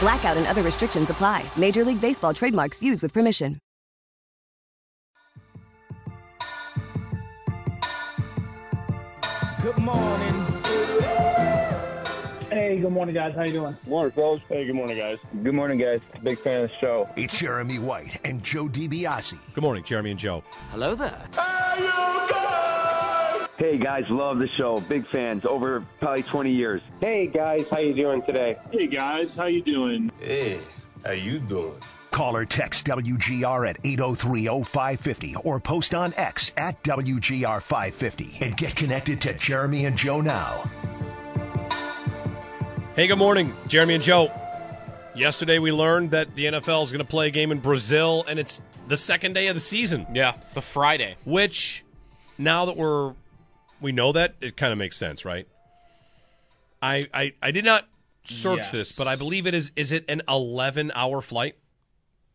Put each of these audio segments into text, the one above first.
Blackout and other restrictions apply. Major League Baseball trademarks used with permission. Good morning. Hey, good morning, guys. How you doing? Morning, fellas. Hey, good morning, guys. Good morning, guys. Big fan of the show. It's Jeremy White and Joe DiBiase. Good morning, Jeremy and Joe. Hello there. Hey guys, love the show. Big fans. Over probably 20 years. Hey guys, how you doing today? Hey guys, how you doing? Hey, how you doing? Call or text WGR at 803-0550 or post on X at WGR550 and get connected to Jeremy and Joe now. Hey, good morning, Jeremy and Joe. Yesterday we learned that the NFL is going to play a game in Brazil, and it's the second day of the season. Yeah, the Friday. Which, now that we're we know that, it kind of makes sense, right? I I, I did not search Yes. this, but I believe it is. Is it an eleven hour flight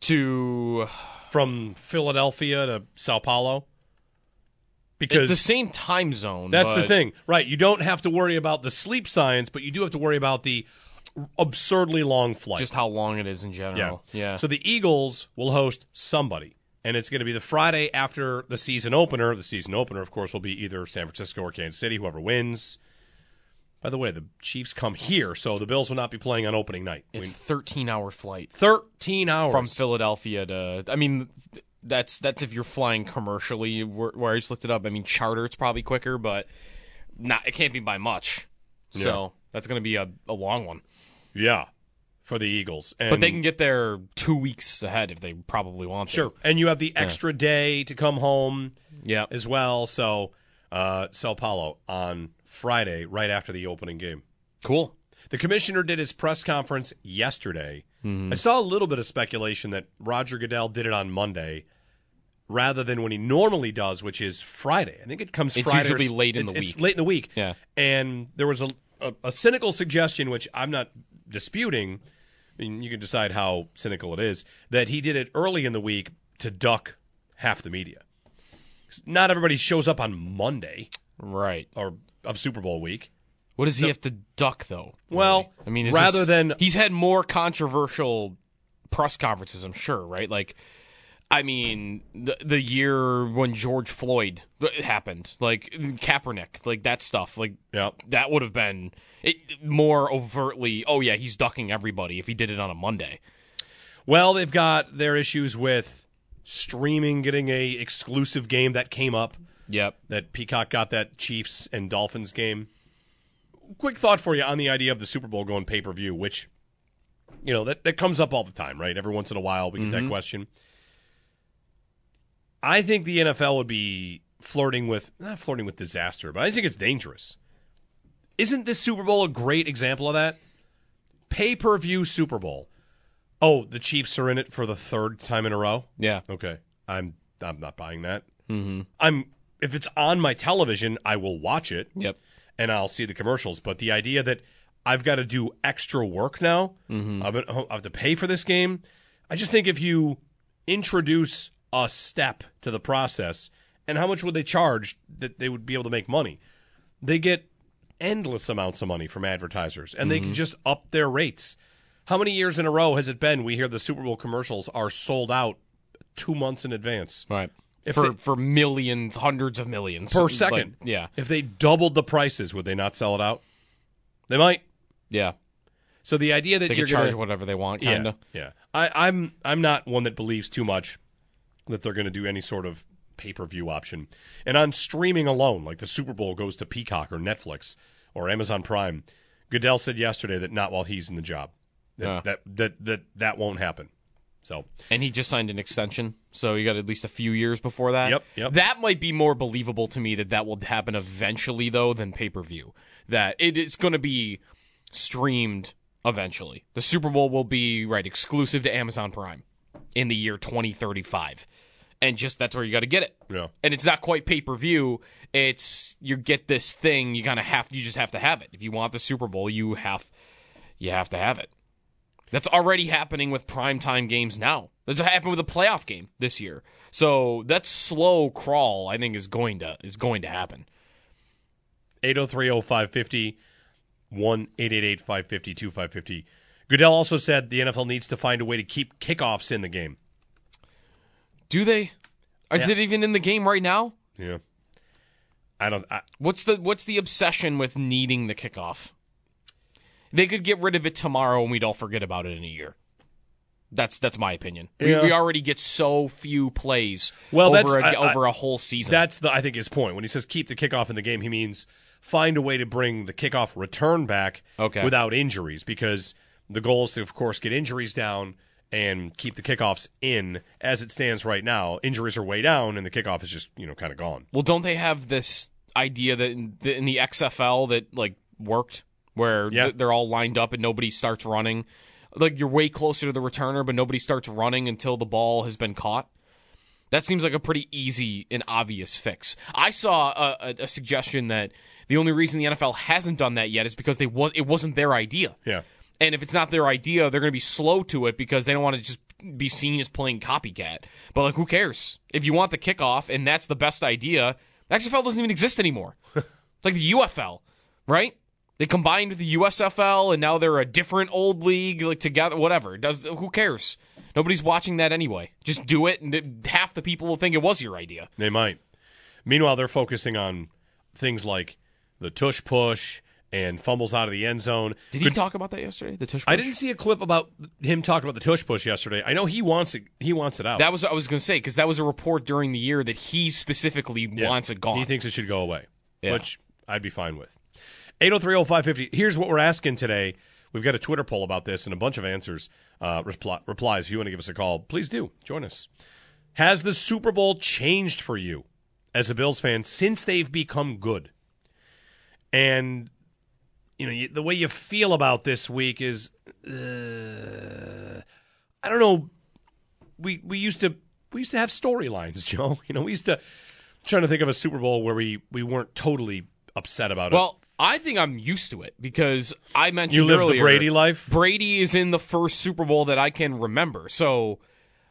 To from Philadelphia to Sao Paulo? it's Because the same time zone. That's the thing, right? You don't have to worry about the sleep science, but you do have to worry about the absurdly long flight. Just how long it is in general. yeah. Yeah. So the Eagles will host somebody, and it's going to be the Friday after the season opener. The season opener, of course, will be either San Francisco or Kansas City, whoever wins. By the way, the Chiefs come here, so the Bills will not be playing on opening night. it's We- a 13 hour flight thirteen hours from Philadelphia to. I mean, that's that's if you're flying commercially. Where, where I just looked it up. I mean, charter it's probably quicker, but not. It can't be by much. So that's going to be a, a long one. Yeah, for the Eagles, and But they can get there two weeks ahead if they probably want to. Sure. And you have the extra day to come home Yeah. as well. So, uh, Sao Paulo on Friday, right after the opening game. Cool. The commissioner did his press conference yesterday. Mm-hmm. I saw a little bit of speculation that Roger Goodell did it on Monday rather than when he normally does, which is Friday. I think it comes It's Friday. usually late in the it's week. late in the week. Yeah. And there was a, a, a cynical suggestion, which I'm not disputing. I mean, you can decide how cynical it is, that he did it early in the week to duck half the media. Not everybody shows up on Monday Right. or of Super Bowl week. What does he have to duck though? Well, really? I mean, rather this- than- he's had more controversial press conferences, I'm sure, right? Like, I mean, the the year when George Floyd happened, like Kaepernick, like that stuff, like Yeah. that would have been it, more overtly. Oh yeah, he's ducking everybody if he did it on a Monday. Well, they've got their issues with streaming, getting a exclusive game that came up. Yep. That Peacock got that Chiefs and Dolphins game. Quick thought for you on the idea of the Super Bowl going pay per view, which you know that that comes up all the time, right? Every once in a while we get that mm-hmm. question. I think the NFL would be flirting with not flirting with disaster, but I think it's dangerous. Isn't this Super Bowl a great example of that? Pay per view Super Bowl. Oh, the Chiefs are in it for the third time in a row. Yeah. Okay, I'm I'm not buying that. Mm-hmm. I'm if it's on my television, I will watch it. Yep. and I'll see the commercials. But the idea that I've got to do extra work now, Mm-hmm. I've been- I have to pay for this game. I just think if you introduce a step to the process, and how much would they charge that they would be able to make money? They get endless amounts of money from advertisers, and they can mm-hmm. just up their rates. How many years in a row has it been we hear the Super Bowl commercials are sold out two months in advance Right. If for they- for millions, hundreds of millions per second? yeah. If they doubled the prices, would they not sell it out? They might. Yeah. So the idea that They you're can charge gonna, whatever they want, yeah, kind of. yeah. I, I'm I'm not one that believes too much that they're going to do any sort of pay per view option. And on streaming alone, like the Super Bowl goes to Peacock or Netflix or Amazon Prime, Goodell said yesterday that not while he's in the job. That, Yeah. that, that, that, that won't happen. So, And he just signed an extension, so you got at least a few years before that. Yep, yep. That might be more believable to me that that will happen eventually, though, than pay per view. That it is going to be streamed eventually. The Super Bowl will be right exclusive to Amazon Prime in the year 2035, and just that's where you got to get it. yeah. And it's not quite pay per view. It's you get this thing. You kind of have. You just have to have it. If you want the Super Bowl, you have. You have to have it. That's already happening with primetime games now. That's what happened with a playoff game this year. So that slow crawl, I think, is going to is going to happen. 8030550 1-888-550-2550. Goodell also said the NFL needs to find a way to keep kickoffs in the game. Do they? Is Yeah. it even in the game right now? Yeah. I don't I, What's the what's the obsession with needing the kickoff? They could get rid of it tomorrow and we'd all forget about it in a year. That's that's my opinion. Yeah. We, we already get so few plays Well, over a, I- over a whole season. That's the I think his point. When he says keep the kickoff in the game, he means find a way to bring the kickoff return back Okay. without injuries because the goal is to of course get injuries down and keep the kickoffs in as it stands right now. Injuries are way down and the kickoff is just, you know, kind of gone. Well, don't they have this idea that in the, in the XFL that like worked, where Yeah. th- they're all lined up and nobody starts running? Like you're way closer to the returner, but nobody starts running until the ball has been caught. That seems like a pretty easy and obvious fix. I saw a, a, a suggestion that the only reason the NFL hasn't done that yet is because they was it wasn't their idea. Yeah. And if it's not their idea, they're going to be slow to it because they don't want to just be seen as playing copycat. But like, who cares? If you want the kickoff and that's the best idea, XFL doesn't even exist anymore. it's like the UFL, right? They combined with the USFL and now they're a different old league, like together, whatever. It does who cares? Nobody's watching that anyway. Just do it, and half the people will think it was your idea. They might. Meanwhile, they're focusing on things like the tush push and fumbles out of the end zone. Did he talk about that yesterday? The tush. I didn't see a clip about him talking about the tush push yesterday. I know he wants it. He wants it out. That was I was going to say because that was a report during the year that he specifically Yeah. wants it gone. He thinks it should go away, Yeah. which I'd be fine with. 8030550. Here's what we're asking today. We've got a Twitter poll about this and a bunch of answers, uh, repli- replies. If you want to give us a call, please do. Join us. Has the Super Bowl changed for you as a Bills fan since they've become good? And, you know, you, the way you feel about this week is, uh, I don't know. We, we used to we used to have storylines, Joe. You know, we used to trying to think of a Super Bowl where we, we weren't totally upset about it. Well, I think I'm used to it because I mentioned You lived the Brady life? Brady is in the first Super Bowl that I can remember. So,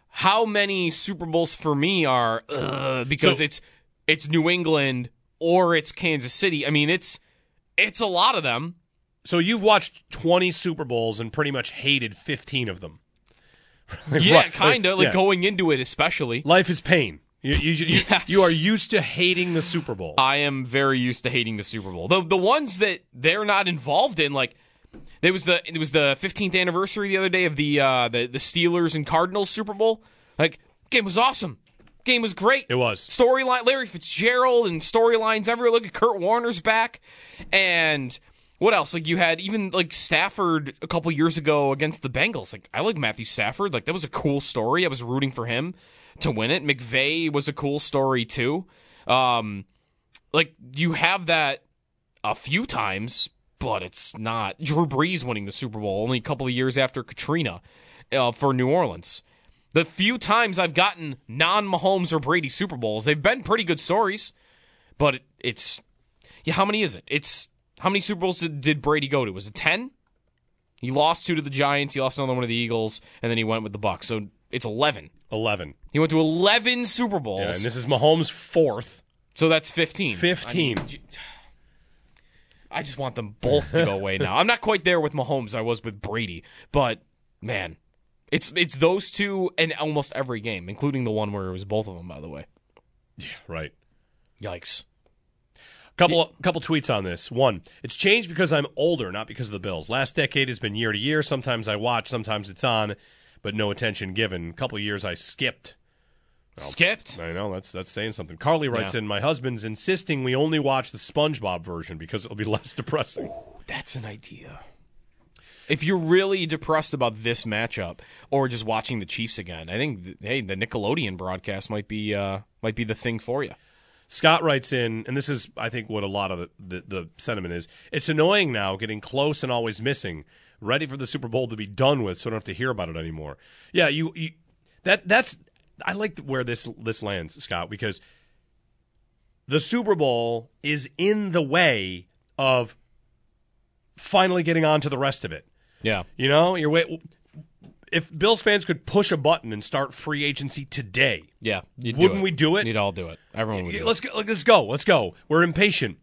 how many Super Bowls for me are uh, because So- it's it's New England or it's Kansas City? I mean, it's it's a lot of them. So you've watched 20 Super Bowls and pretty much hated 15 of them. yeah, Right, kind of like yeah. going into it, especially. Life is pain. You, you, you, Yes. you are used to hating the Super Bowl. I am very used to hating the Super Bowl. The the ones that they're not involved in, like there was the it was the 15th anniversary the other day of the uh, the the Steelers and Cardinals Super Bowl. Like game was awesome. Game was great. It was. storyline Larry Fitzgerald and storylines everywhere. Look at Kurt Warner's back, and what else? Like you had even like Stafford a couple years ago against the Bengals. Like I like Matthew Stafford. Like that was a cool story. I was rooting for him to win it. McVay was a cool story too. Um, like you have that a few times, but it's not Drew Brees winning the Super Bowl only a couple of years after Katrina uh, for New Orleans. The few times I've gotten non Mahomes or Brady Super Bowls, they've been pretty good stories, but it, it's yeah. How many is it? It's how many Super Bowls did, did Brady go to? Was it ten? He lost two to the Giants. He lost another one to the Eagles, and then he went with the Bucs. So it's eleven. 11. He went to eleven Super Bowls. Yeah, and this is Mahomes' fourth. So that's 15. 15. I, mean, I just want them both to go away now. I'm not quite there with Mahomes I was with Brady, but man, it's it's those two in almost every game, including the one where it was both of them by the way. yeah, Right. Yikes. Couple couple tweets on this. One, it's changed because I'm older, not because of the Bills. Last decade has been year to year. Sometimes I watch, sometimes it's on, but no attention given. couple years I skipped oh, Skipped. I know that's that's saying something. Carly writes Yeah. in, "My husband's insisting we only watch the SpongeBob version because it'll be less depressing." That's an idea. If you're really depressed about this matchup, or just watching the Chiefs again, I think hey, the Nickelodeon broadcast might be uh, might be the thing for you. Scott writes in, and this is, I think, what a lot of the, the, the sentiment is. It's annoying now, getting close and always missing. Ready for the Super Bowl to be done with, so I don't have to hear about it anymore. Yeah, you, you that that's I like where this this lands, Scott, because the Super Bowl is in the way of finally getting on to the rest of it. Yeah. You know, you're wait. If Bills fans could push a button and start free agency today, Yeah, wouldn't it. we do it? You'd all do it. Everyone would. Do let's it. go, let's go. Let's go. We're impatient.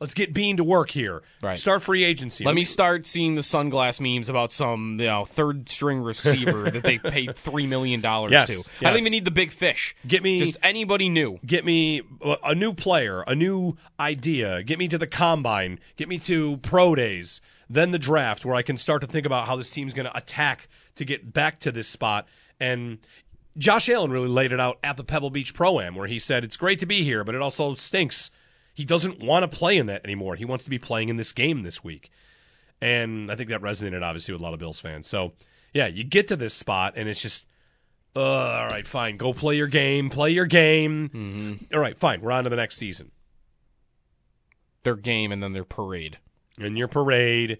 Let's get Beane to work here. Right. Start free agency. Let me start seeing the sunglass memes about some you know third string receiver that they paid three million dollars Yes, to. I don't even need the big fish. Get me- just anybody new. get me a new player, a new idea. Get me to the combine. Get me to pro days. Then the draft, where I can start to think about how this team's going to attack to get back to this spot. And Josh Allen really laid it out at the Pebble Beach Pro Am, where he said it's great to be here, but it also stinks. He doesn't want to play in that anymore. He wants to be playing in this game this week. And I think that resonated obviously with a lot of Bills fans. So, yeah, you get to this spot, and it's just, uh, all right, fine. Go play your game. Play your game. All right, fine. We're on to the next season. Their game and then their parade. In your parade,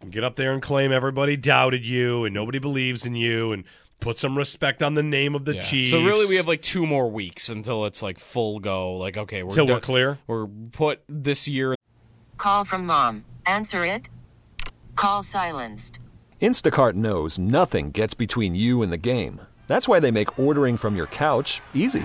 and get up there and claim everybody doubted you and nobody believes in you and put some respect on the name of the Yeah. Chiefs. So really, we have like two more weeks until it's like full go. Like okay, we're Till we're clear? We're put this year. Call from mom. Answer it. Call silenced. Instacart knows nothing gets between you and the game. That's why they make ordering from your couch easy.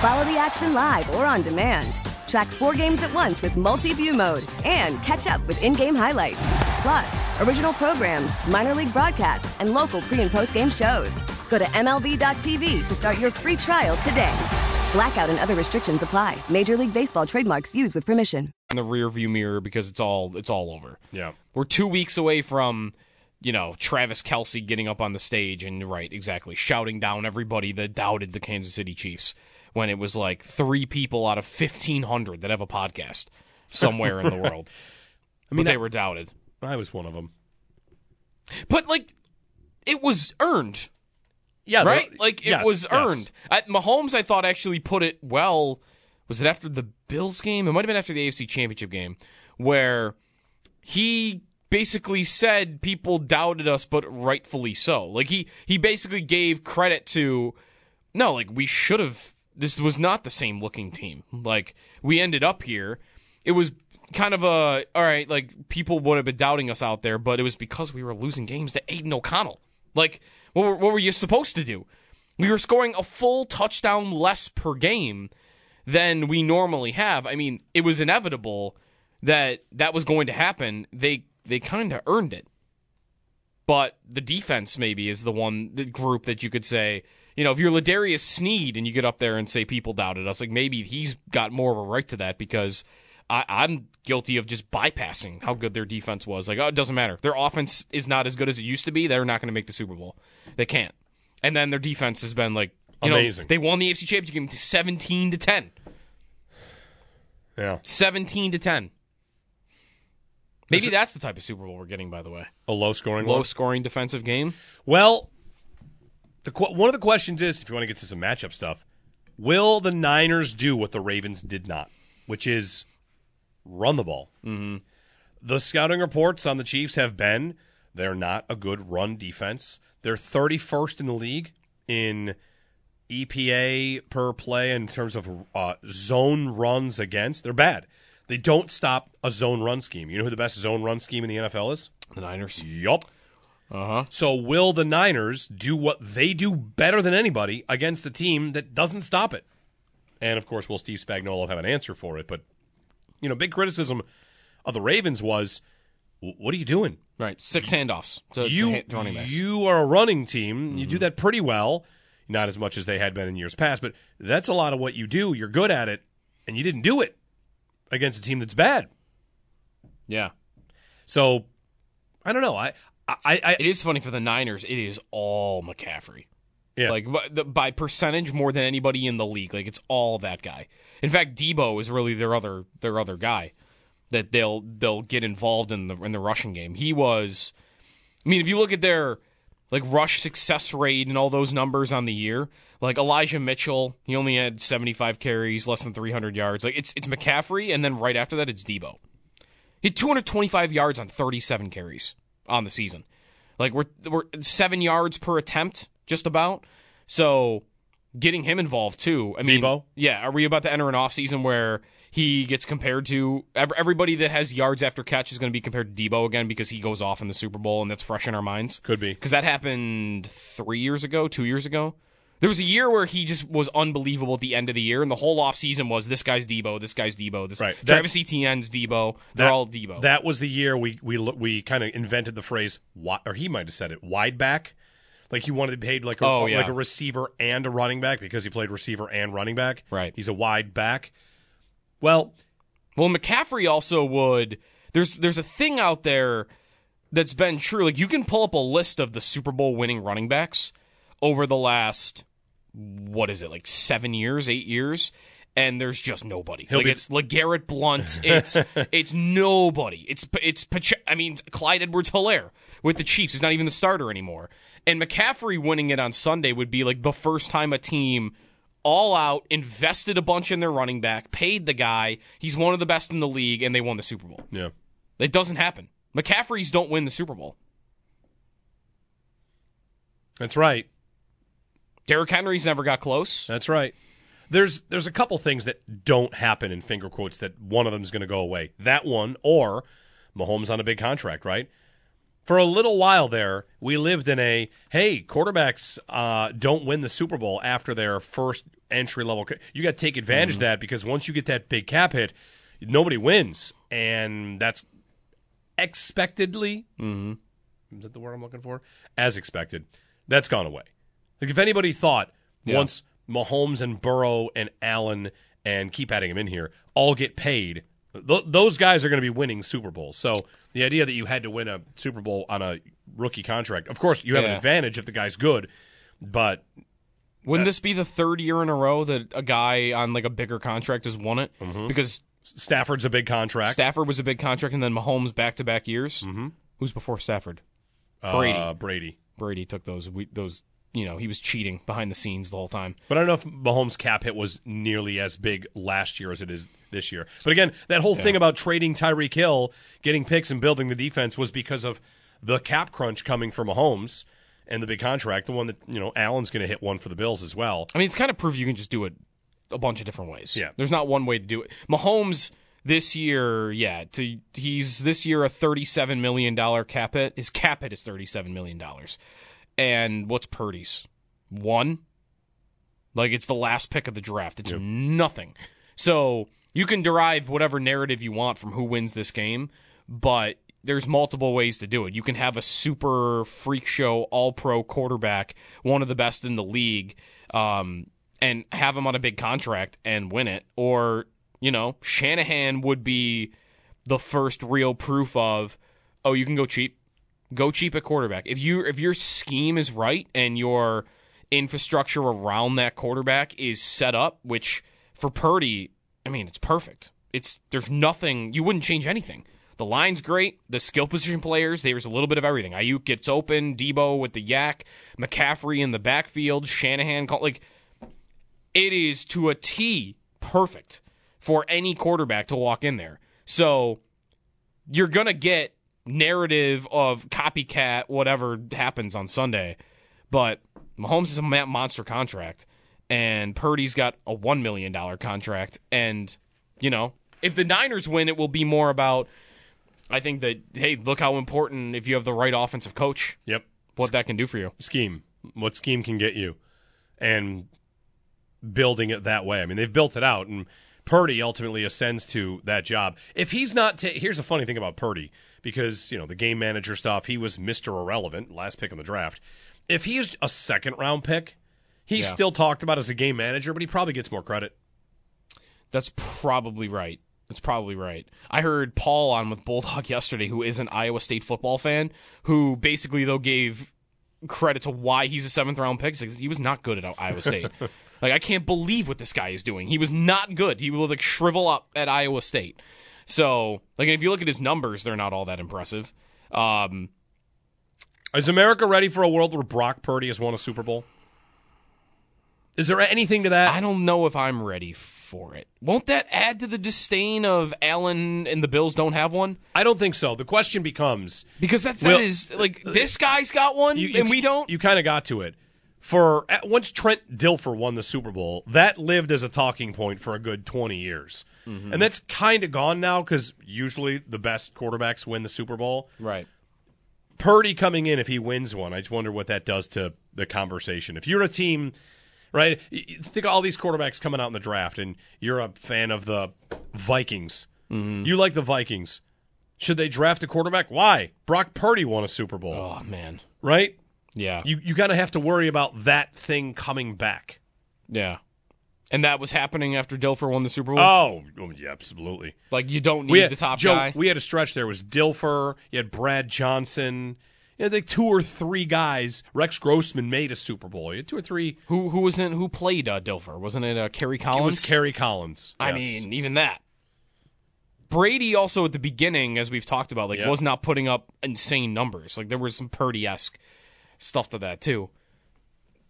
Follow the action live or on demand. Track four games at once with multi view mode and catch up with in game highlights. Plus, original programs, minor league broadcasts, and local pre and post game shows. Go to MLB.tv to start your free trial today. Blackout and other restrictions apply. Major League Baseball trademarks used with permission. in the rear view mirror because it's all it's all over. Yeah. We're two weeks away from, you know, Travis Kelce getting up on the stage and right, exactly, shouting down everybody that doubted the Kansas City Chiefs when it was like three people out of fifteen hundred that have a podcast somewhere in the world. I mean, but they that- were doubted. I was one of them. But like, it was earned. Yeah, right? Like it yes, was yes. earned. At Mahomes, I thought actually put it well. Was it after the Bills game? It might have been after the AFC Championship game, where he basically said people doubted us, but rightfully so. Like he he basically gave credit to no, like we should have. This was not the same looking team. Like we ended up here. It was kind of a all right. Like people would have been doubting us out there, but it was because we were losing games to Aidan O'Connell. Like what were, what were you supposed to do? We were scoring a full touchdown less per game than we normally have. I mean, it was inevitable that that was going to happen. They they kind of earned it. But the defense maybe is the one the group that you could say, you know, if you're L'Jarius Sneed and you get up there and say people doubted us, like maybe he's got more of a right to that because I, I'm guilty of just bypassing how good their defense was. Like, oh, it doesn't matter. Their offense is not as good as it used to be. They're not going to make the Super Bowl. They can't. And then their defense has been like you know, Amazing. they won the AFC Championship game to 17 to 10. Yeah. 17 to 10. Maybe that's the type of Super Bowl we're getting, by the way. A low scoring Low one? scoring defensive game. Well, the qu- one of the questions is if you want to get to some matchup stuff, will the Niners do what the Ravens did not, which is run the ball? Mm-hmm. The scouting reports on the Chiefs have been they're not a good run defense. They're 31st in the league in EPA per play in terms of uh, zone runs against. They're bad. They don't stop a zone run scheme. You know who the best zone run scheme in the NFL is? The Niners. Yup. Uh huh. So will the Niners do what they do better than anybody against a team that doesn't stop it? And of course, will Steve Spagnuolo have an answer for it? But you know, big criticism of the Ravens was, what are you doing? Right. Six handoffs to, you to, you are a running team. You do that pretty well. Not as much as they had been in years past, but that's a lot of what you do. You're good at it, and you didn't do it against a team that's bad. yeah. So I don't know. I I, I It is funny for the Niners. It is all McCaffrey. Yeah. Like by, the, by percentage more than anybody in the league. Like it's all that guy. In fact, Deebo is really their other their other guy that they'll they'll get involved in the in the rushing game. He was. I mean, if you look at their like rush success rate and all those numbers on the year, like Elijah Mitchell, he only had 75 carries, less than 300 yards. Like it's it's McCaffrey, and then right after that, it's Deebo. He had 225 yards on 37 carries on the season. Like we're we're seven yards per attempt, just about. So getting him involved too. I mean, Deebo? Yeah. Are we about to enter an off season where he gets compared to ev- everybody that has yards after catch is going to be compared to Deebo again because he goes off in the Super Bowl and that's fresh in our minds? Could be because that happened three years ago, two years ago. There was a year where he just was unbelievable at the end of the year, and the whole offseason was this guy's Deebo, this guy's Deebo, this Right. Travis That's- Etienne's Deebo. They're That- all Deebo. That was the year we we we kind of invented the phrase, or he might have said it, wide back. Like he wanted to be paid like a, Oh, yeah. like a receiver and a running back because he played receiver and running back. Right. He's a wide back. Well, Well, McCaffrey also would. There's there's a thing out there that's been true. Like you can pull up a list of the Super Bowl winning running backs over the last what is it like seven years, eight years, and there's just nobody. He'll like be- it's LeGarrette Blount. It's it's nobody. It's it's Pache- I mean Clyde Edwards-Hilaire with the Chiefs. He's not even the starter anymore. And McCaffrey winning it on Sunday would be like the first time a team all out, invested a bunch in their running back, paid the guy. He's one of the best in the league, and they won the Super Bowl. yeah. It doesn't happen. McCaffrey's don't win the Super Bowl. That's right. Derrick Henry's never got close. That's right. There's there's a couple things that don't happen in finger quotes that one of them is going to go away. That one or Mahomes on a big contract, right? For a little while there, we lived in a hey, quarterbacks uh, don't win the Super Bowl after their first entry level. You got to take advantage of that because once you get that big cap hit, nobody wins, and that's expectedly. Is that the word I'm looking for? As expected, that's gone away. Like if anybody thought Yeah. once Mahomes and Burrow and Allen and keep adding them in here all get paid, th- those guys are going to be winning Super Bowls. So the idea that you had to win a Super Bowl on a rookie contract, of course, you have an advantage if the guy's good, but Wouldn't this be the third year in a row that a guy on like a bigger contract has won it? Because Stafford's a big contract. Stafford was a big contract, and then Mahomes back to back years. Mm-hmm. Who's before Stafford? Brady. Uh, Brady. Brady took those. We, those. You know, he was cheating behind the scenes the whole time. But I don't know if Mahomes' cap hit was nearly as big last year as it is this year. But again, that whole thing about trading Tyreek Hill, getting picks, and building the defense was because of the cap crunch coming from Mahomes and the big contract. The one that you know Allen's going to hit one for the Bills as well. I mean, it's kind of proof you can just do it a bunch of different ways. Yeah. There's not one way to do it. Mahomes this year, yeah, to, he's this year a $37 million cap hit. His cap hit is $37 million. And what's Purdy's? One? Like, it's the last pick of the draft. It's nothing. So you can derive whatever narrative you want from who wins this game, but there's multiple ways to do it. You can have a super freak show, all pro quarterback, one of the best in the league, um, and have him on a big contract and win it. Or, you know, Shanahan would be the first real proof of, oh, you can go cheap. Go cheap at quarterback. If you if your scheme is right and your infrastructure around that quarterback is set up, which for Purdy, I mean, it's perfect. It's there's nothing you wouldn't change anything. The line's great. The skill position players, there's a little bit of everything. Aiyuk gets open, Deebo with the YAC, McCaffrey in the backfield, Shanahan call like it is to a T perfect for any quarterback to walk in there. So you're gonna get narrative of copycat whatever happens on Sunday, but Mahomes is a monster contract, and Purdy's got a one million dollar contract, and you know if the Niners win, it will be more about I think that hey, look how important if you have the right offensive coach, Yep. what that can do for you. Scheme. What scheme can get you, and building it that way. I mean, they've built it out, and Purdy ultimately ascends to that job. If he's not, ta- here's a funny thing about Purdy because you know the game manager stuff. He was Mister Irrelevant, last pick in the draft. If he's a second round pick, he's Yeah. still talked about as a game manager, but he probably gets more credit. That's probably right. That's probably right. I heard Paul on with Bulldog yesterday, who is an Iowa State football fan, who basically though gave credit to why he's a seventh round pick. He was not good at Iowa State. like I can't believe what this guy is doing. He was not good. He will like shrivel up at Iowa State. So like if you look at his numbers, they're not all that impressive. Um, Is America ready for a world where Brock Purdy has won a Super Bowl? Is there anything to that? I don't know if I'm ready for it. Won't that add to the disdain of Allen and the Bills don't have one? I don't think so. The question becomes Because that's that is like this guy's got one you, you- and we don't. You kind of got to it. For once Trent Dilfer won the Super Bowl, that lived as a talking point for a good twenty years, Mm-hmm. and that's kind of gone now because usually the best quarterbacks win the Super Bowl. Right. Purdy coming in, if he wins one, I just wonder what that does to the conversation. If you're a team, right? Think of all these quarterbacks coming out in the draft, and you're a fan of the Vikings. Mm-hmm. You like the Vikings. Should they draft a quarterback? Why? Brock Purdy won a Super Bowl, Oh man. right? Yeah. You you got to have to worry about that thing coming back. yeah. And that was happening after Dilfer won the Super Bowl. Oh, oh, yeah, absolutely. like you don't need We had, the top Joe, guy. we had a stretch there. It was Dilfer. You had Brad Johnson. You had like two or three guys. Rex Grossman made a Super Bowl. You had two or three. who who was in who played uh, Dilfer? Wasn't it uh, Kerry Collins? It was Kerry Collins. I mean, even that. Brady also at the beginning, as we've talked about, like Yeah. was not putting up insane numbers. Like there was some Purdy esque stuff to that too.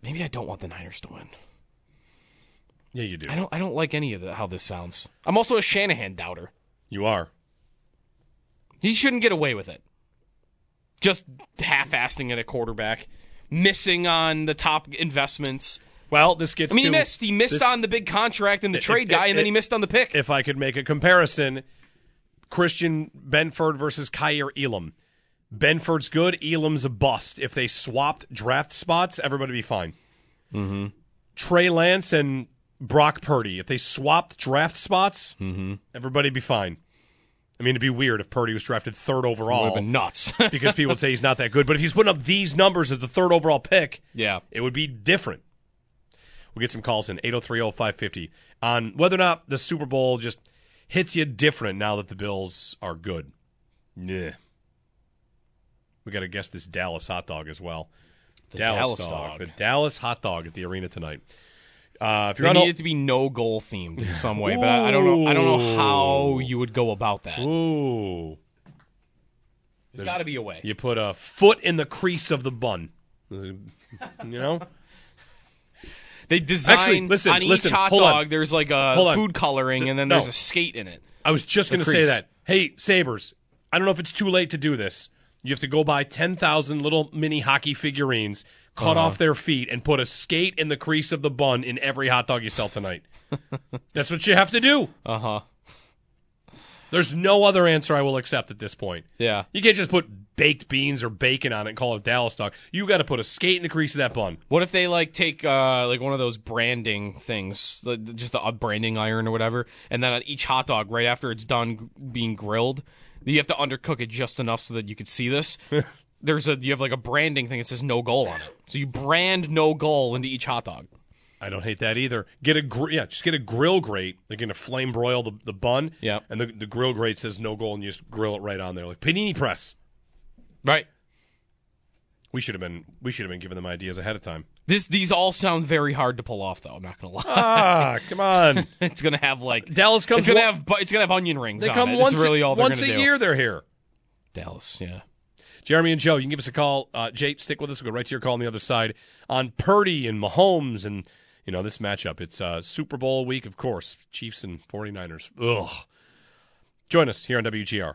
Maybe I don't want the Niners to win. yeah, you do. I don't. I don't like any of the, how this sounds. I'm also a Shanahan doubter. You are. He shouldn't get away with it. Just half-assing at a quarterback, missing on the top investments. Well, this gets. I mean, he missed. He missed this- on the big contract and the If- trade if- guy, and then he missed on the pick. If I could make a comparison, Christian Benford versus Kaiir Elam. Benford's good. Elam's a bust. If they swapped draft spots, everybody would be fine. Mm-hmm. Trey Lance and Brock Purdy. If they swapped draft spots, Mm-hmm. everybody would be fine. I mean, it'd be weird if Purdy was drafted third Would overall have been nuts. because people would say he's not that good. But if he's putting up these numbers at the third overall pick, yeah. it would be different. We'll get some calls in 8030550 on whether or not the Super Bowl just hits you different now that the Bills are good. Yeah. We got to guess this Dallas hot dog as well. The Dallas dog. dog. The Dallas hot dog at the arena tonight. Uh, if you're on need a- it to be no goal themed in some way, but I, I don't know. I don't know how you would go about that. Ooh. There's got to be a way. You put a foot in the crease of the bun. You know? They design Actually, listen, on each hot hold on. dog. There's like a food coloring, and then No. there's a skate in it. I was just going to say that. Hey, Sabres, I don't know if it's too late to do this. You have to go buy 10,000 little mini hockey figurines, cut Uh-huh. off their feet, and put a skate in the crease of the bun in every hot dog you sell tonight. That's what you have to do. Uh huh. There's no other answer I will accept at this point. Yeah. You can't just put baked beans or bacon on it and call it Dallas dog. You got to put a skate in the crease of that bun. What if they like take uh like one of those branding things, like, just the uh, branding iron or whatever, and then on each hot dog, right after it's done being grilled, you have to undercook it just enough so that you could see this. There's a you have like a branding thing that says no goal on it, so you brand no goal into each hot dog. I don't hate that either. Get a gr- yeah, just get a grill grate. They're gonna flame broil the, the bun. Yeah, and the the grill grate says no goal, and you just grill it right on there like panini press. Right. We should have been we should have been giving them ideas ahead of time. This these all sound very hard to pull off, though. I'm not gonna lie. Ah, come on. it's gonna have like Dallas comes It's gonna one- have it's gonna have onion rings. They on come it. once It's really all once a do. year. They're here. Dallas, yeah. Jeremy and Joe, you can give us a call. Uh, Jay, stick with us. We'll go right to your call on the other side on Purdy and Mahomes and you know this matchup. It's uh, Super Bowl week, of course. Chiefs and 49ers. Ugh. Join us here on WGR.